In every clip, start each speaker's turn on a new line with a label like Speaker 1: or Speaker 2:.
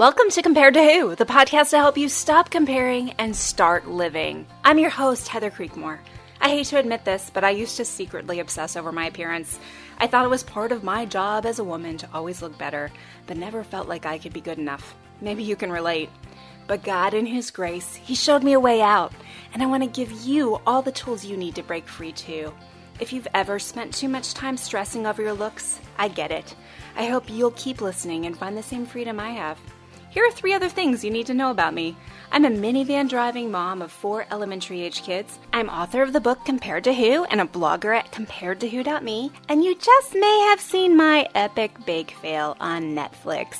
Speaker 1: Welcome to Compared to Who, the podcast to help you stop comparing and start living. I'm your host, Heather Creekmore. I hate to admit this, but I used to secretly obsess over my appearance. I thought it was part of my job as a woman to always look better, but never felt like I could be good enough. Maybe you can relate. But God, in His grace, He showed me a way out, and I want to give you all the tools you need to break free too. If you've ever spent too much time stressing over your looks, I get it. I hope you'll keep listening and find the same freedom I have. Here are three other things you need to know about me. I'm a minivan driving mom of four elementary age kids. I'm author of the book Compared to Who and a blogger at comparedtowho.me. And you just may have seen my epic bake fail on Netflix.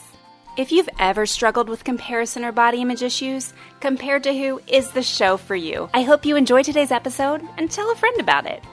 Speaker 1: If you've ever struggled with comparison or body image issues, Compared to Who is the show for you. I hope you enjoy today's episode and tell a friend about it.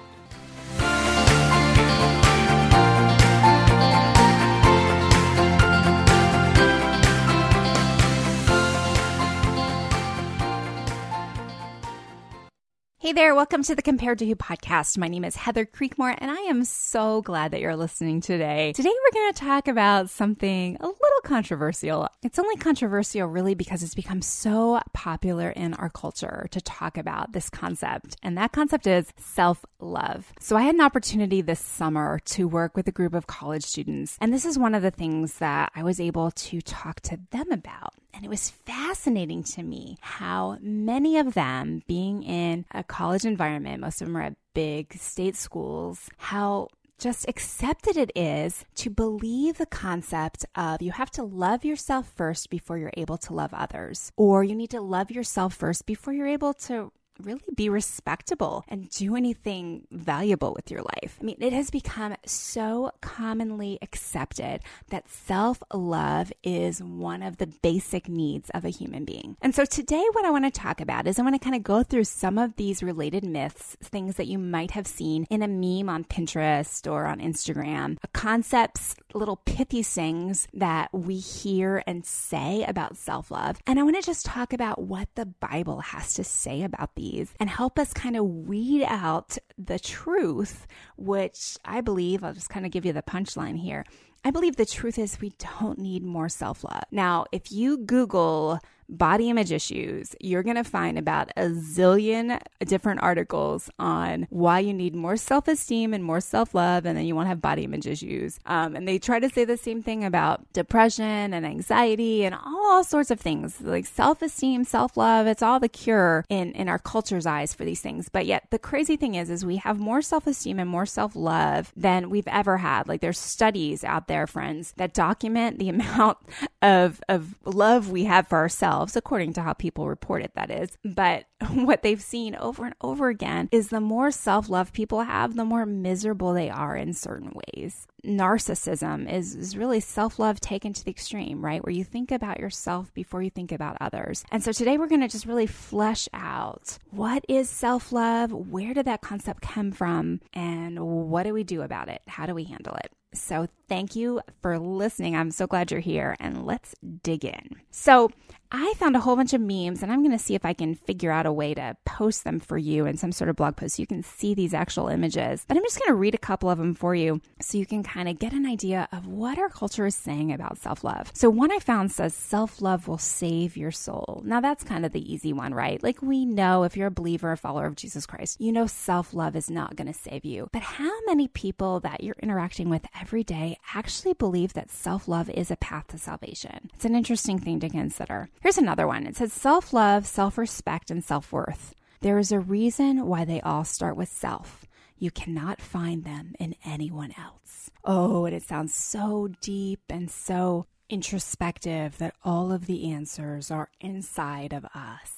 Speaker 1: Hey there, welcome to the Compared to Who podcast. My name is Heather Creekmore, and I am so glad that you're listening today. Today, we're going to talk about something a little controversial. It's only controversial really because it's become so popular in our culture to talk about this concept, and that concept is self love. So, I had an opportunity this summer to work with a group of college students, and this is one of the things that I was able to talk to them about. And it was fascinating to me how many of them, being in a college environment, most of them are at big state schools, how just accepted it is to believe the concept of you have to love yourself first before you're able to love others, or you need to love yourself first before you're able to really be respectable and do anything valuable with your life. I mean, it has become so commonly accepted that self love is one of the basic needs of a human being. And so today, what I want to talk about is I want to kind of go through some of these related myths, things that you might have seen in a meme on Pinterest or on Instagram, concepts, little pithy things that we hear and say about self love. And I want to just talk about what the Bible has to say about these and help us kind of weed out the truth, which I believe, I'll just kind of give you the punchline here. I believe the truth is we don't need more self love. Now, if you Google body image issues, you're going to find about a zillion different articles on why you need more self esteem and more self love, and then you won't have body image issues. Um, and they try to say the same thing about depression and anxiety and all sorts of things like self esteem, self love. It's all the cure in, in our culture's eyes for these things. But yet, the crazy thing is, is we have more self esteem and more self love than we've ever had. Like, there's studies out there, friends, that document the amount of, of love we have for ourselves themselves, according to how people report it, that is. But what they've seen over and over again is the more self love people have, the more miserable they are in certain ways. Narcissism is, is really self love taken to the extreme, right? Where you think about yourself before you think about others. And so today we're going to just really flesh out what is self love? Where did that concept come from? And what do we do about it? How do we handle it? So, thank you for listening. I'm so glad you're here, and let's dig in. So, I found a whole bunch of memes and I'm going to see if I can figure out a way to post them for you in some sort of blog post so you can see these actual images. But I'm just going to read a couple of them for you so you can kind of get an idea of what our culture is saying about self love. So, one I found says self love will save your soul. Now, that's kind of the easy one, right? Like, we know if you're a believer, a follower of Jesus Christ, you know self love is not going to save you. But how many people that you're interacting with every day actually believe that self love is a path to salvation? It's an interesting thing to consider. Here's another one it says self love, self respect, and self worth. There is a reason why they all start with self. You cannot find them in anyone else. Oh, and it sounds so deep and so introspective that all of the answers are inside of us.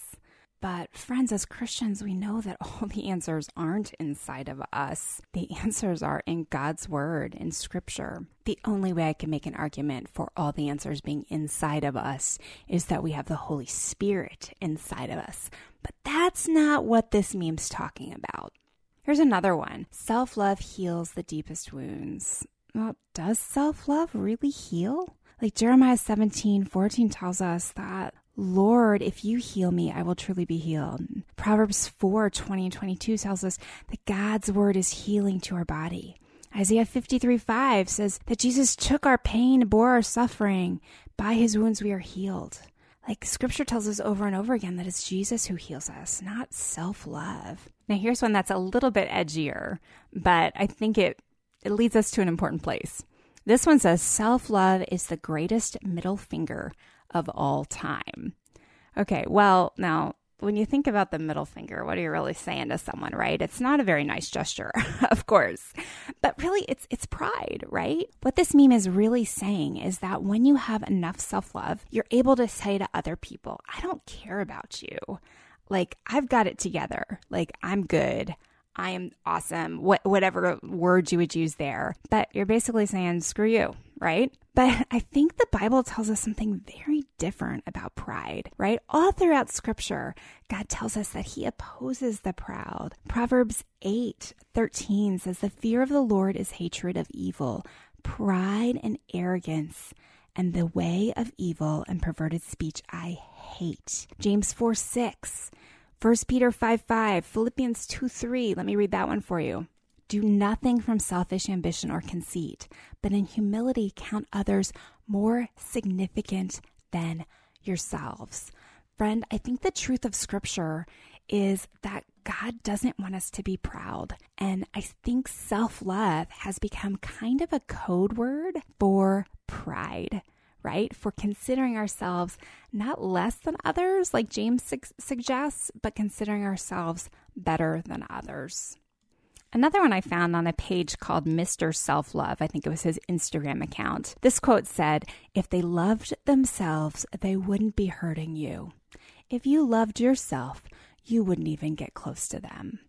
Speaker 1: But, friends, as Christians, we know that all the answers aren't inside of us. The answers are in God's Word, in Scripture. The only way I can make an argument for all the answers being inside of us is that we have the Holy Spirit inside of us. But that's not what this meme's talking about. Here's another one Self love heals the deepest wounds. Well, does self love really heal? Like Jeremiah 17 14 tells us that Lord, if you heal me, I will truly be healed. Proverbs 4 20 and 22 tells us that God's word is healing to our body. Isaiah 53 5 says that Jesus took our pain, bore our suffering, By his wounds we are healed. Like scripture tells us over and over again that it's Jesus who heals us, not self love. Now, here's one that's a little bit edgier, but I think it, it leads us to an important place. This one says self love is the greatest middle finger of all time. Okay, well, now when you think about the middle finger, what are you really saying to someone, right? It's not a very nice gesture, of course. But really it's it's pride, right? What this meme is really saying is that when you have enough self-love, you're able to say to other people, I don't care about you. Like I've got it together. Like I'm good. I am awesome, what, whatever words you would use there. But you're basically saying, screw you, right? But I think the Bible tells us something very different about pride, right? All throughout scripture, God tells us that he opposes the proud. Proverbs 8 13 says, The fear of the Lord is hatred of evil, pride and arrogance, and the way of evil and perverted speech I hate. James 4 6 1 Peter 5 5, Philippians 2 3. Let me read that one for you. Do nothing from selfish ambition or conceit, but in humility count others more significant than yourselves. Friend, I think the truth of Scripture is that God doesn't want us to be proud. And I think self love has become kind of a code word for pride right? For considering ourselves not less than others, like James su- suggests, but considering ourselves better than others. Another one I found on a page called Mr. Self Love, I think it was his Instagram account. This quote said, If they loved themselves, they wouldn't be hurting you. If you loved yourself, you wouldn't even get close to them.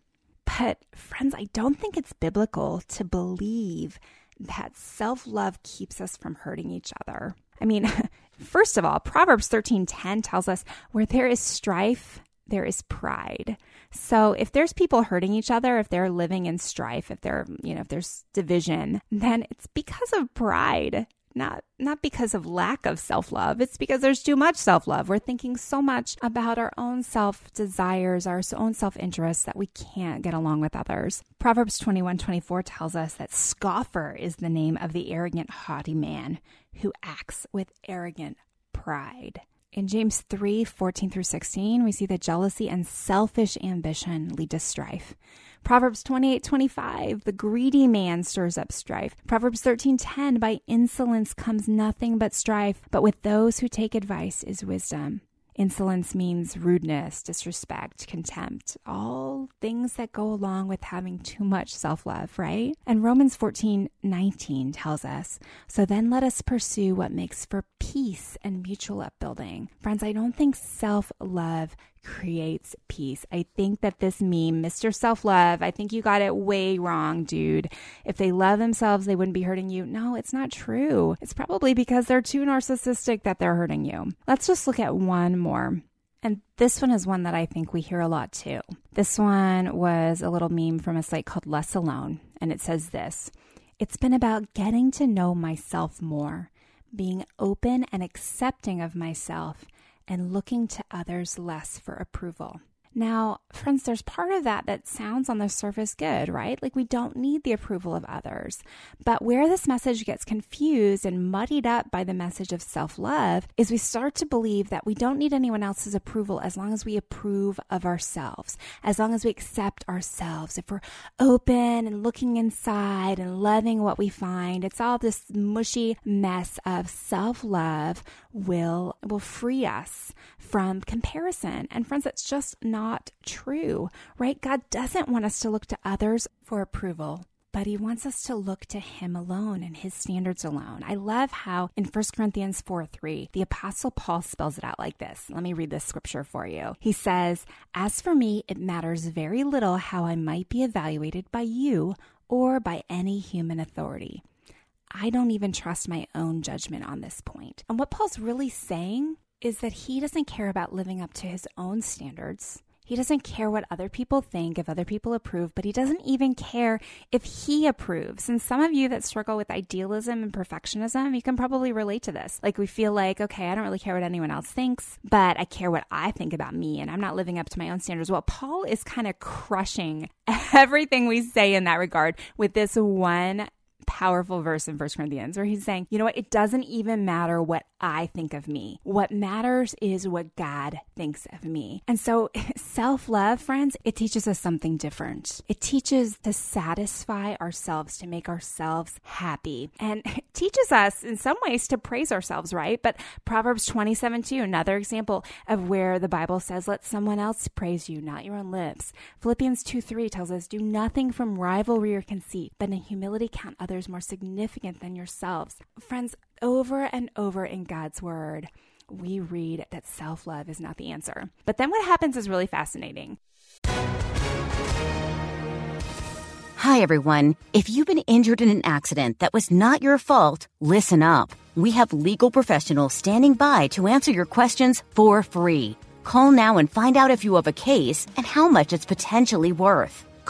Speaker 1: But, friends, I don't think it's biblical to believe that self love keeps us from hurting each other. I mean, first of all, Proverbs 13:10 tells us where there is strife, there is pride. So if there's people hurting each other, if they're living in strife, if they're, you know, if there's division, then it's because of pride not not because of lack of self-love. It's because there's too much self-love. We're thinking so much about our own self-desires our own self-interests that we can't get along with others. Proverbs 21 24 tells us that scoffer is the name of the arrogant haughty man who acts with arrogant pride. In James 3 14 through 16, we see that jealousy and selfish ambition lead to strife. Proverbs 28 25, the greedy man stirs up strife. Proverbs 13 10, by insolence comes nothing but strife, but with those who take advice is wisdom. Insolence means rudeness, disrespect, contempt, all things that go along with having too much self love, right? And Romans 14 19 tells us, So then let us pursue what makes for peace and mutual upbuilding. Friends, I don't think self love creates peace. I think that this meme, Mr. Self Love, I think you got it way wrong, dude. If they love themselves, they wouldn't be hurting you. No, it's not true. It's probably because they're too narcissistic that they're hurting you. Let's just look at one more. And this one is one that I think we hear a lot too. This one was a little meme from a site called Less Alone, and it says this It's been about getting to know myself more, being open and accepting of myself and looking to others less for approval. Now, friends, there's part of that that sounds on the surface good, right? Like we don't need the approval of others. But where this message gets confused and muddied up by the message of self love is we start to believe that we don't need anyone else's approval as long as we approve of ourselves, as long as we accept ourselves. If we're open and looking inside and loving what we find, it's all this mushy mess of self love will will free us from comparison. And friends, that's just not true, right? God doesn't want us to look to others for approval. But he wants us to look to him alone and his standards alone. I love how in 1 Corinthians 4 3, the Apostle Paul spells it out like this. Let me read this scripture for you. He says, As for me, it matters very little how I might be evaluated by you or by any human authority. I don't even trust my own judgment on this point. And what Paul's really saying is that he doesn't care about living up to his own standards. He doesn't care what other people think, if other people approve, but he doesn't even care if he approves. And some of you that struggle with idealism and perfectionism, you can probably relate to this. Like we feel like, okay, I don't really care what anyone else thinks, but I care what I think about me and I'm not living up to my own standards. Well, Paul is kind of crushing everything we say in that regard with this one powerful verse in First Corinthians where he's saying, you know what? It doesn't even matter what I think of me. What matters is what God thinks of me. And so self love, friends, it teaches us something different. It teaches to satisfy ourselves, to make ourselves happy. And it teaches us in some ways to praise ourselves, right? But Proverbs 27 2, another example of where the Bible says, let someone else praise you, not your own lips. Philippians 2 3 tells us, do nothing from rivalry or conceit, but in humility count others more significant than yourselves. Friends, over and over in God's word, we read that self love is not the answer. But then what happens is really fascinating.
Speaker 2: Hi, everyone. If you've been injured in an accident that was not your fault, listen up. We have legal professionals standing by to answer your questions for free. Call now and find out if you have a case and how much it's potentially worth.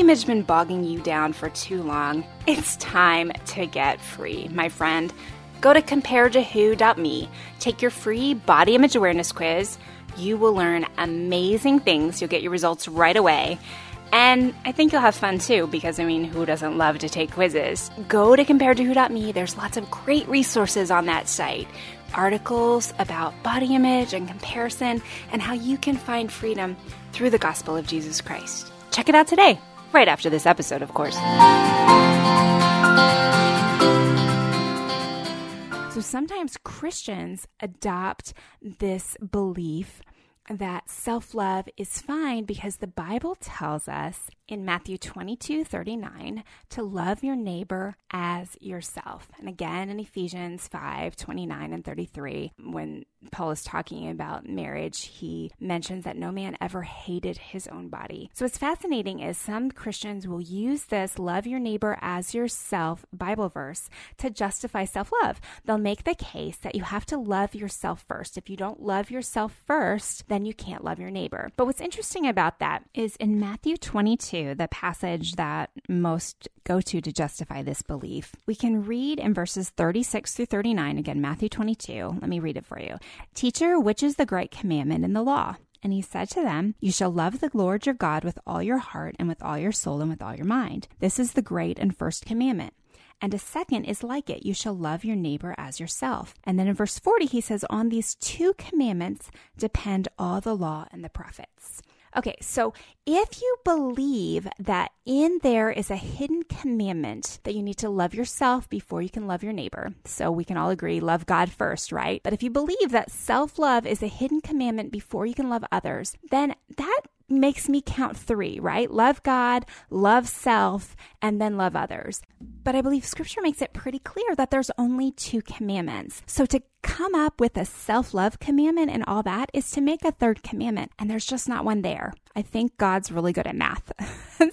Speaker 1: Image been bogging you down for too long, it's time to get free, my friend. Go to comparedtowho.me, take your free body image awareness quiz. You will learn amazing things. You'll get your results right away. And I think you'll have fun too, because I mean, who doesn't love to take quizzes? Go to comparedtowho.me. There's lots of great resources on that site. Articles about body image and comparison, and how you can find freedom through the gospel of Jesus Christ. Check it out today right after this episode, of course. So sometimes Christians adopt this belief that self love is fine because the Bible tells us in Matthew 22 39 to love your neighbor as yourself. And again in Ephesians 5 29 and 33, when Paul is talking about marriage, he mentions that no man ever hated his own body. So what's fascinating is some Christians will use this love your neighbor as yourself Bible verse to justify self love. They'll make the case that you have to love yourself first. If you don't love yourself first, then you can't love your neighbor. But what's interesting about that is in Matthew 22, the passage that most go to to justify this belief, we can read in verses 36 through 39, again, Matthew 22. Let me read it for you. Teacher, which is the great commandment in the law? And he said to them, You shall love the Lord your God with all your heart and with all your soul and with all your mind. This is the great and first commandment. And a second is like it you shall love your neighbor as yourself. And then in verse 40, he says, On these two commandments depend all the law and the prophets. Okay, so if you believe that in there is a hidden commandment that you need to love yourself before you can love your neighbor, so we can all agree, love God first, right? But if you believe that self love is a hidden commandment before you can love others, then that makes me count three, right? Love God, love self, and then love others. But I believe scripture makes it pretty clear that there's only two commandments. So to come up with a self love commandment and all that is to make a third commandment, and there's just not one there. I think God's really good at math.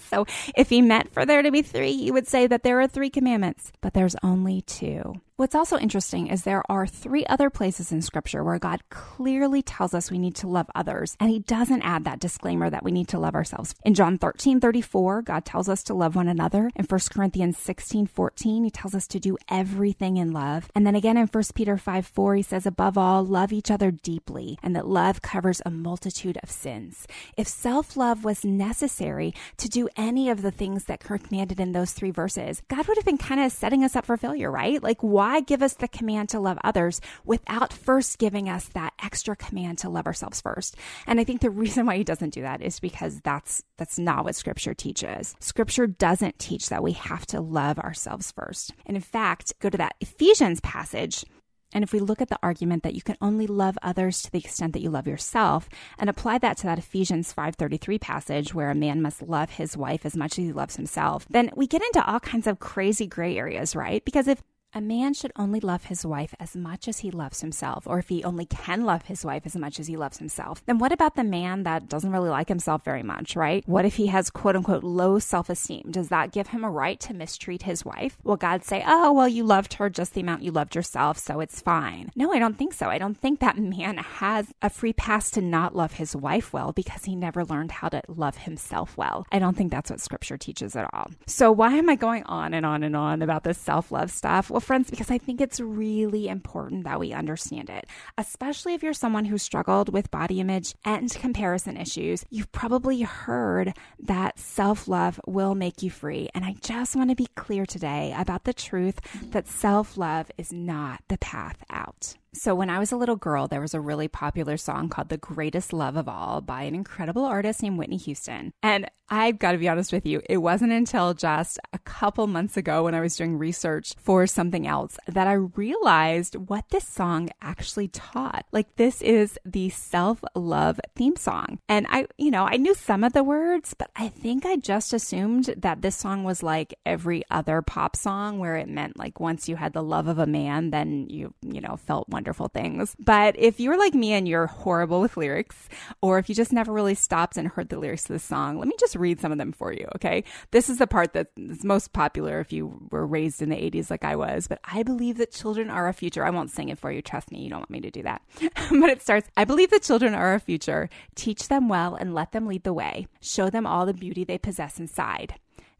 Speaker 1: so if he meant for there to be three, he would say that there are three commandments, but there's only two. What's also interesting is there are three other places in Scripture where God clearly tells us we need to love others, and He doesn't add that disclaimer that we need to love ourselves. In John 13 34, God tells us to love one another. In 1 Corinthians 16 14, He tells us to do everything in love. And then again in 1 Peter 5 4, He says, above all, love each other deeply, and that love covers a multitude of sins. If self love was necessary to do any of the things that Kirk commanded in those three verses, God would have been kind of setting us up for failure, right? Like, why? why give us the command to love others without first giving us that extra command to love ourselves first? And I think the reason why he doesn't do that is because that's that's not what scripture teaches. Scripture doesn't teach that we have to love ourselves first. And in fact, go to that Ephesians passage And if we look at the argument that you can only love others to the extent that you love yourself and apply that to that Ephesians 5:33 passage where a man must love his wife as much as he loves himself, then we get into all kinds of crazy gray areas, right? Because if a man should only love his wife as much as he loves himself, or if he only can love his wife as much as he loves himself. Then what about the man that doesn't really like himself very much, right? What if he has quote unquote low self esteem? Does that give him a right to mistreat his wife? Will God say, oh, well, you loved her just the amount you loved yourself, so it's fine? No, I don't think so. I don't think that man has a free pass to not love his wife well because he never learned how to love himself well. I don't think that's what scripture teaches at all. So why am I going on and on and on about this self love stuff? Well, friends, because I think it's really important that we understand it, especially if you're someone who struggled with body image and comparison issues. You've probably heard that self love will make you free. And I just want to be clear today about the truth that self love is not the path out. So, when I was a little girl, there was a really popular song called The Greatest Love of All by an incredible artist named Whitney Houston. And I've got to be honest with you, it wasn't until just a couple months ago when I was doing research for something else that I realized what this song actually taught. Like, this is the self love theme song. And I, you know, I knew some of the words, but I think I just assumed that this song was like every other pop song where it meant like once you had the love of a man, then you, you know, felt wonderful things. But if you're like me and you're horrible with lyrics, or if you just never really stopped and heard the lyrics to the song, let me just read some of them for you, okay? This is the part that's most popular if you were raised in the 80s like I was. But I believe that children are our future. I won't sing it for you. Trust me, you don't want me to do that. but it starts I believe that children are our future. Teach them well and let them lead the way. Show them all the beauty they possess inside.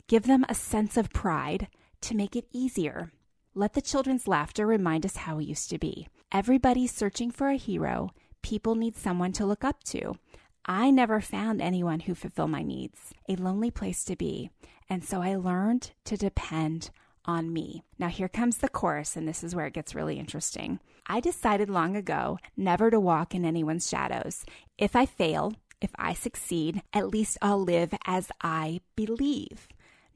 Speaker 1: Give them a sense of pride to make it easier. Let the children's laughter remind us how we used to be. Everybody's searching for a hero. People need someone to look up to. I never found anyone who fulfilled my needs, a lonely place to be. And so I learned to depend on me. Now, here comes the chorus, and this is where it gets really interesting. I decided long ago never to walk in anyone's shadows. If I fail, if I succeed, at least I'll live as I believe.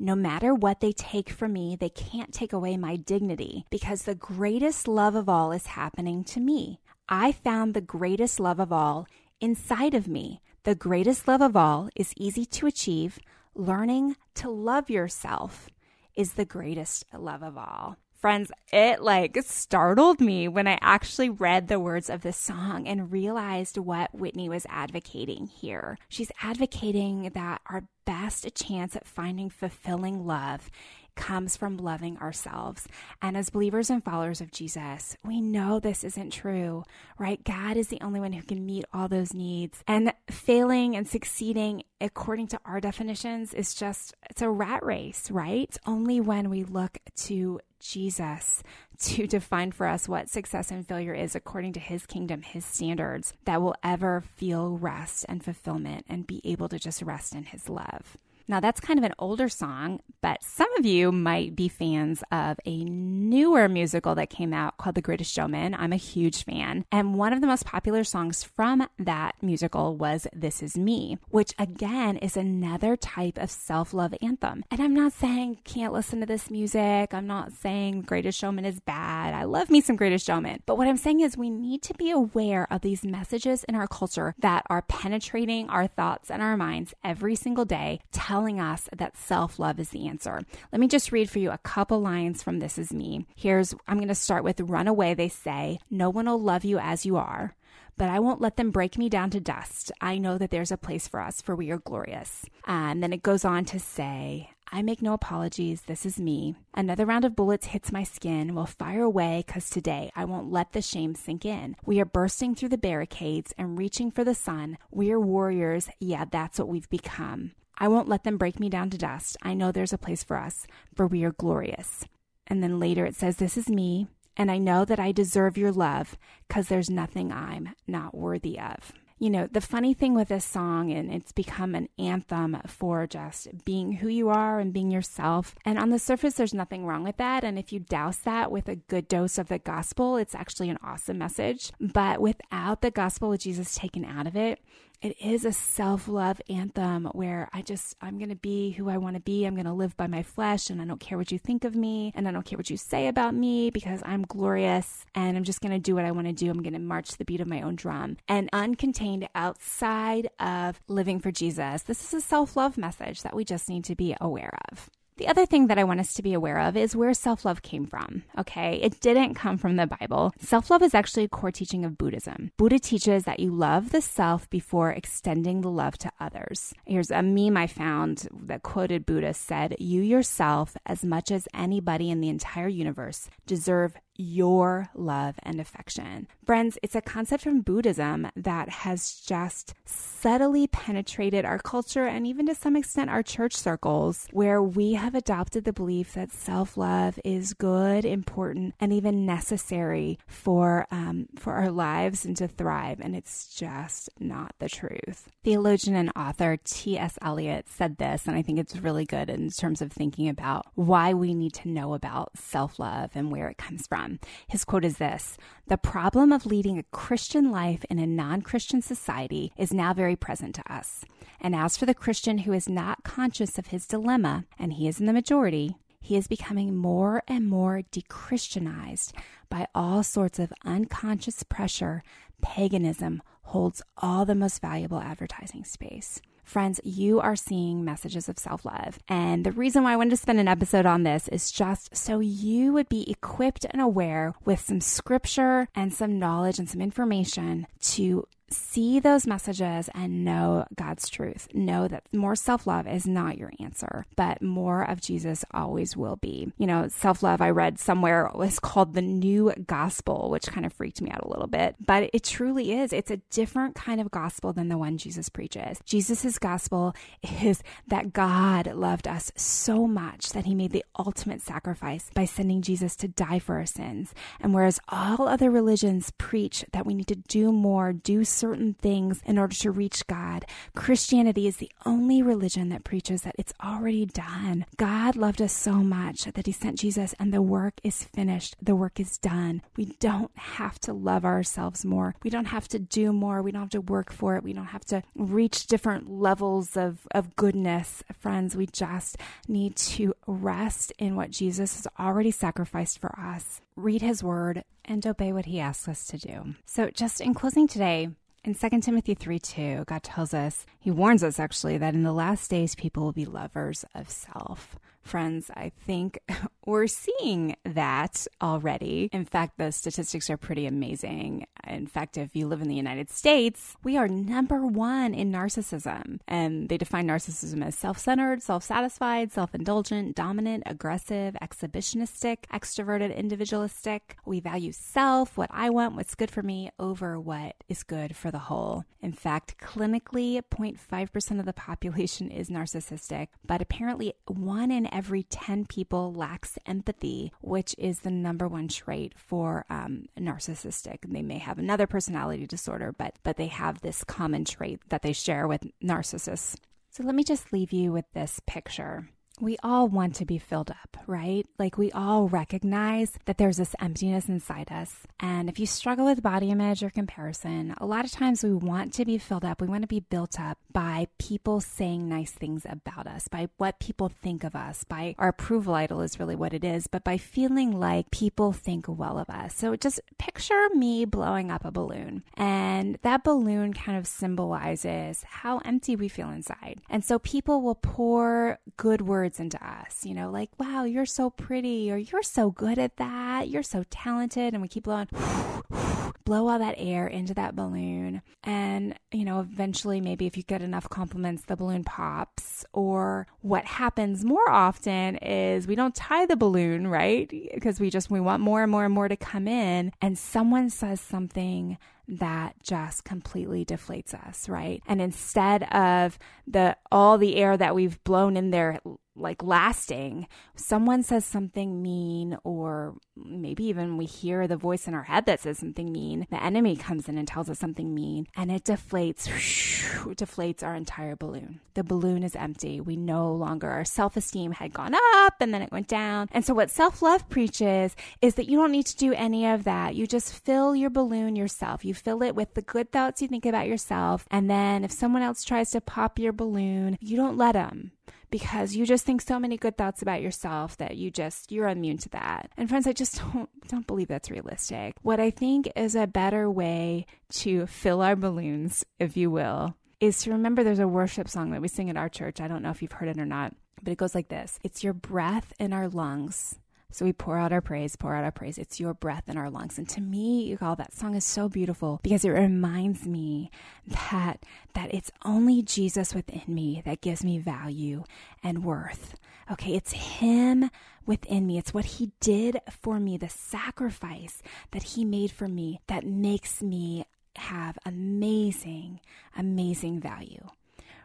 Speaker 1: No matter what they take from me, they can't take away my dignity because the greatest love of all is happening to me. I found the greatest love of all inside of me. The greatest love of all is easy to achieve. Learning to love yourself is the greatest love of all. Friends, it like startled me when I actually read the words of this song and realized what Whitney was advocating here. She's advocating that our best chance at finding fulfilling love comes from loving ourselves. And as believers and followers of Jesus, we know this isn't true, right? God is the only one who can meet all those needs. And failing and succeeding according to our definitions is just, it's a rat race, right? It's only when we look to Jesus to define for us what success and failure is according to his kingdom, his standards, that will ever feel rest and fulfillment and be able to just rest in his love. Now, that's kind of an older song, but some of you might be fans of a newer musical that came out called The Greatest Showman. I'm a huge fan. And one of the most popular songs from that musical was This Is Me, which again is another type of self love anthem. And I'm not saying can't listen to this music. I'm not saying Greatest Showman is bad. I love me some Greatest Showman. But what I'm saying is we need to be aware of these messages in our culture that are penetrating our thoughts and our minds every single day telling us that self love is the answer. Let me just read for you a couple lines from This Is Me. Here's, I'm going to start with Run Away, they say. No one will love you as you are but I won't let them break me down to dust. I know that there's a place for us, for we are glorious. Uh, and then it goes on to say, I make no apologies. This is me. Another round of bullets hits my skin. We'll fire away because today I won't let the shame sink in. We are bursting through the barricades and reaching for the sun. We are warriors. Yeah, that's what we've become. I won't let them break me down to dust. I know there's a place for us, for we are glorious. And then later it says, This is me, and I know that I deserve your love because there's nothing I'm not worthy of. You know, the funny thing with this song, and it's become an anthem for just being who you are and being yourself. And on the surface, there's nothing wrong with that. And if you douse that with a good dose of the gospel, it's actually an awesome message. But without the gospel of Jesus taken out of it, It is a self love anthem where I just, I'm going to be who I want to be. I'm going to live by my flesh and I don't care what you think of me and I don't care what you say about me because I'm glorious and I'm just going to do what I want to do. I'm going to march to the beat of my own drum. And uncontained outside of living for Jesus, this is a self love message that we just need to be aware of. The other thing that I want us to be aware of is where self love came from. Okay. It didn't come from the Bible. Self love is actually a core teaching of Buddhism. Buddha teaches that you love the self before extending the love to others. Here's a meme I found that quoted Buddha said, You yourself, as much as anybody in the entire universe, deserve your love and affection. Friends, it's a concept from Buddhism that has just subtly penetrated our culture and even to some extent our church circles, where we have adopted the belief that self love is good, important, and even necessary for, um, for our lives and to thrive. And it's just not the truth. Theologian and author T.S. Eliot said this, and I think it's really good in terms of thinking about why we need to know about self love and where it comes from. His quote is this The problem of leading a Christian life in a non Christian society is now very present to us. And as for the Christian who is not conscious of his dilemma, and he is in the majority, he is becoming more and more dechristianized by all sorts of unconscious pressure. Paganism holds all the most valuable advertising space. Friends, you are seeing messages of self love. And the reason why I wanted to spend an episode on this is just so you would be equipped and aware with some scripture and some knowledge and some information to see those messages and know God's truth. Know that more self love is not your answer, but more of Jesus always will be. You know, self love I read somewhere was called the new gospel, which kind of freaked me out a little bit, but it truly is. It's a different kind of gospel than the one Jesus preaches. Jesus's gospel is that God loved us so much that he made the ultimate sacrifice by sending Jesus to die for our sins. And whereas all other religions preach that we need to do more, do certain things in order to reach God. Christianity is the only religion that preaches that it's already done. God loved us so much that he sent Jesus and the work is finished. The work is done. We don't have to love ourselves more. We don't have to do more. We don't have to work for it. We don't have to reach different levels of, of goodness. Friends, we just need to rest in what Jesus has already sacrificed for us read his word, and obey what he asks us to do. So, just in closing today, in 2 Timothy 3 2, God tells us, He warns us actually, that in the last days people will be lovers of self. Friends, I think we're seeing that already. In fact, the statistics are pretty amazing. In fact, if you live in the United States, we are number one in narcissism. And they define narcissism as self centered, self satisfied, self indulgent, dominant, aggressive, exhibitionistic, extroverted, individualistic. We value self, what I want, what's good for me, over what is good for the whole. In fact, clinically, 0.5% of the population is narcissistic, but apparently one in every 10 people lacks empathy, which is the number one trait for um, narcissistic. They may have another personality disorder, but but they have this common trait that they share with narcissists. So let me just leave you with this picture we all want to be filled up, right? Like we all recognize that there's this emptiness inside us. And if you struggle with body image or comparison, a lot of times we want to be filled up. We want to be built up by people saying nice things about us, by what people think of us, by our approval idol is really what it is, but by feeling like people think well of us. So just picture me blowing up a balloon, and that balloon kind of symbolizes how empty we feel inside. And so people will pour good words words into us, you know, like, wow, you're so pretty, or you're so good at that, you're so talented. And we keep blowing, blow all that air into that balloon. And, you know, eventually, maybe if you get enough compliments, the balloon pops. Or what happens more often is we don't tie the balloon, right? Because we just, we want more and more and more to come in. And someone says something that just completely deflates us, right? And instead of the all the air that we've blown in there like lasting. Someone says something mean, or maybe even we hear the voice in our head that says something mean. The enemy comes in and tells us something mean, and it deflates, whoosh, deflates our entire balloon. The balloon is empty. We no longer, our self esteem had gone up and then it went down. And so, what self love preaches is that you don't need to do any of that. You just fill your balloon yourself. You fill it with the good thoughts you think about yourself. And then, if someone else tries to pop your balloon, you don't let them because you just think so many good thoughts about yourself that you just you're immune to that. And friends, I just don't don't believe that's realistic. What I think is a better way to fill our balloons, if you will, is to remember there's a worship song that we sing at our church. I don't know if you've heard it or not, but it goes like this. It's your breath in our lungs so we pour out our praise, pour out our praise. It's your breath in our lungs. And to me, you call that song is so beautiful because it reminds me that that it's only Jesus within me that gives me value and worth. Okay, it's him within me. It's what he did for me, the sacrifice that he made for me that makes me have amazing, amazing value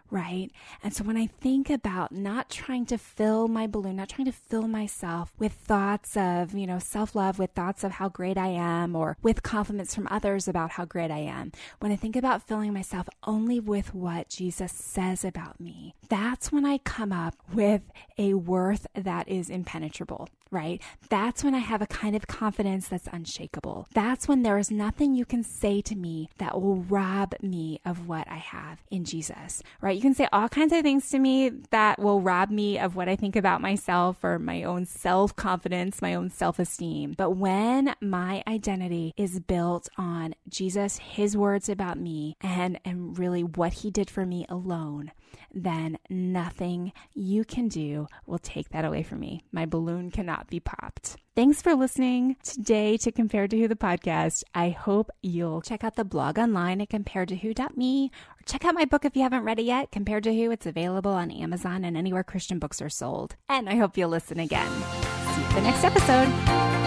Speaker 1: right? And so when I think about not trying to fill my balloon, not trying to fill myself with thoughts of, you know, self love, with thoughts of how great I am, or with compliments from others about how great I am, when I think about filling myself only with what Jesus says about me, that's when I come up with a worth that is impenetrable right? That's when I have a kind of confidence that's unshakable. That's when there is nothing you can say to me that will rob me of what I have in Jesus, right? You can say all kinds of things to me that will rob me of what I think about myself or my own self confidence, my own self esteem. But when my identity is built on Jesus, his words about me, and, and really what he did for me alone, then nothing you can do will take that away from me. My balloon cannot be popped. Thanks for listening today to Compared to Who the podcast. I hope you'll check out the blog online at comparedtowho.me or check out my book if you haven't read it yet, Compared to Who. It's available on Amazon and anywhere Christian books are sold. And I hope you'll listen again. See you the next episode.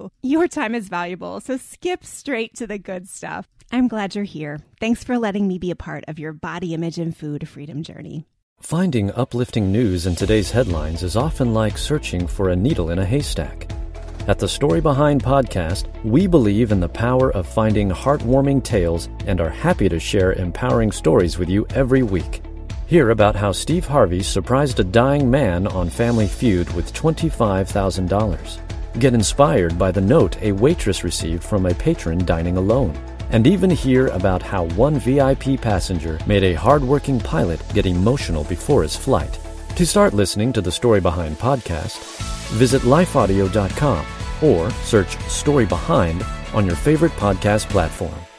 Speaker 3: you. Your time is valuable, so skip straight to the good stuff. I'm glad you're here. Thanks for letting me be a part of your body image and food freedom journey.
Speaker 4: Finding uplifting news in today's headlines is often like searching for a needle in a haystack. At the Story Behind podcast, we believe in the power of finding heartwarming tales and are happy to share empowering stories with you every week. Hear about how Steve Harvey surprised a dying man on Family Feud with $25,000 Get inspired by the note a waitress received from a patron dining alone. And even hear about how one VIP passenger made a hardworking pilot get emotional before his flight. To start listening to the Story Behind podcast, visit lifeaudio.com or search Story Behind on your favorite podcast platform.